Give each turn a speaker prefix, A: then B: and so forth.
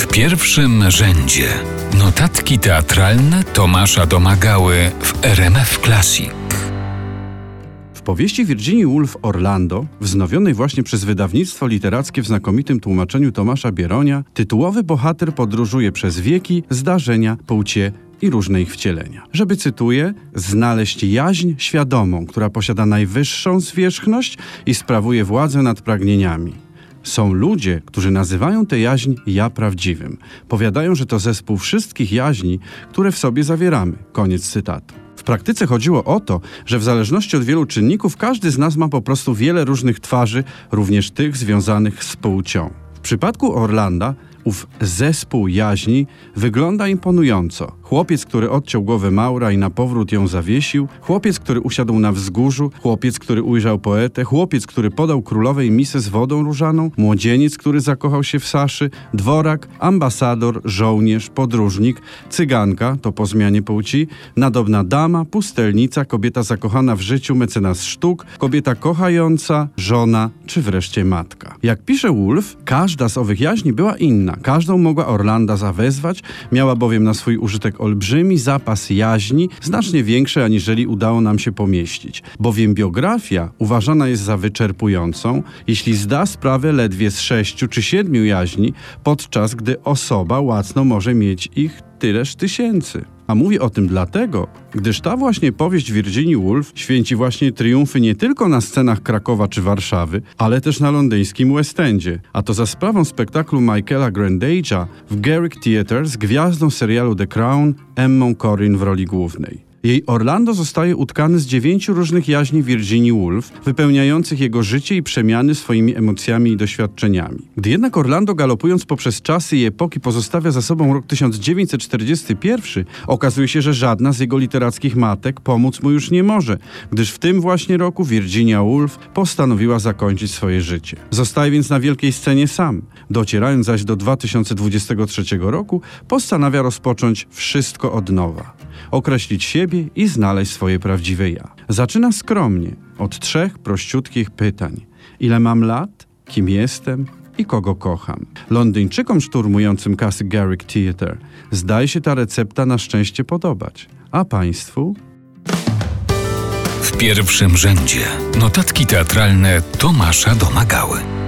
A: W pierwszym rzędzie notatki teatralne Tomasza Domagały w RMF Classic.
B: W powieści Virginii Woolf Orlando, wznowionej właśnie przez wydawnictwo literackie w znakomitym tłumaczeniu Tomasza Bieronia, tytułowy bohater podróżuje przez wieki, zdarzenia, płcie i różne ich wcielenia. Żeby, cytuję, znaleźć jaźń świadomą, która posiada najwyższą zwierzchność i sprawuje władzę nad pragnieniami. Są ludzie, którzy nazywają tę jaźń ja prawdziwym. Powiadają, że to zespół wszystkich jaźni, które w sobie zawieramy. Koniec cytatu. W praktyce chodziło o to, że w zależności od wielu czynników każdy z nas ma po prostu wiele różnych twarzy, również tych związanych z płcią. W przypadku Orlanda ów zespół jaźni wygląda imponująco. Chłopiec, który odciął głowę Maura i na powrót ją zawiesił, chłopiec, który usiadł na wzgórzu, chłopiec, który ujrzał poetę, chłopiec, który podał królowej misę z wodą różaną, młodzieniec, który zakochał się w Saszy, dworak, ambasador, żołnierz, podróżnik, cyganka, to po zmianie płci, nadobna dama, pustelnica, kobieta zakochana w życiu, mecenas sztuk, kobieta kochająca, żona czy wreszcie matka. Jak pisze Wolf, każda z owych jaźni była inna, każdą mogła Orlanda zawezwać, miała bowiem na swój użytek olbrzymi zapas jaźni, znacznie większy aniżeli udało nam się pomieścić. Bowiem biografia uważana jest za wyczerpującą, jeśli zda sprawę ledwie z sześciu czy siedmiu jaźni, podczas gdy osoba łacno może mieć ich tyleż tysięcy. A mówię o tym dlatego, gdyż ta właśnie powieść Virginii Woolf święci właśnie triumfy nie tylko na scenach Krakowa czy Warszawy, ale też na londyńskim West Endzie. A to za sprawą spektaklu Michaela Grandage'a w Garrick Theatre z gwiazdą serialu The Crown Emmą Corrin w roli głównej. Jej Orlando zostaje utkany z dziewięciu różnych jaźni Virginii Woolf, wypełniających jego życie i przemiany swoimi emocjami i doświadczeniami. Gdy jednak Orlando galopując poprzez czasy i epoki pozostawia za sobą rok 1941, okazuje się, że żadna z jego literackich matek pomóc mu już nie może, gdyż w tym właśnie roku Virginia Woolf postanowiła zakończyć swoje życie. Zostaje więc na wielkiej scenie sam. Docierając zaś do 2023 roku, postanawia rozpocząć wszystko od nowa. Określić siebie i znaleźć swoje prawdziwe ja. Zaczyna skromnie, od trzech prościutkich pytań. Ile mam lat? Kim jestem? i kogo kocham. Londyńczykom szturmującym kasy Garrick Theatre zdaje się ta recepta na szczęście podobać. A Państwu?
A: W pierwszym rzędzie notatki teatralne Tomasza Domagały.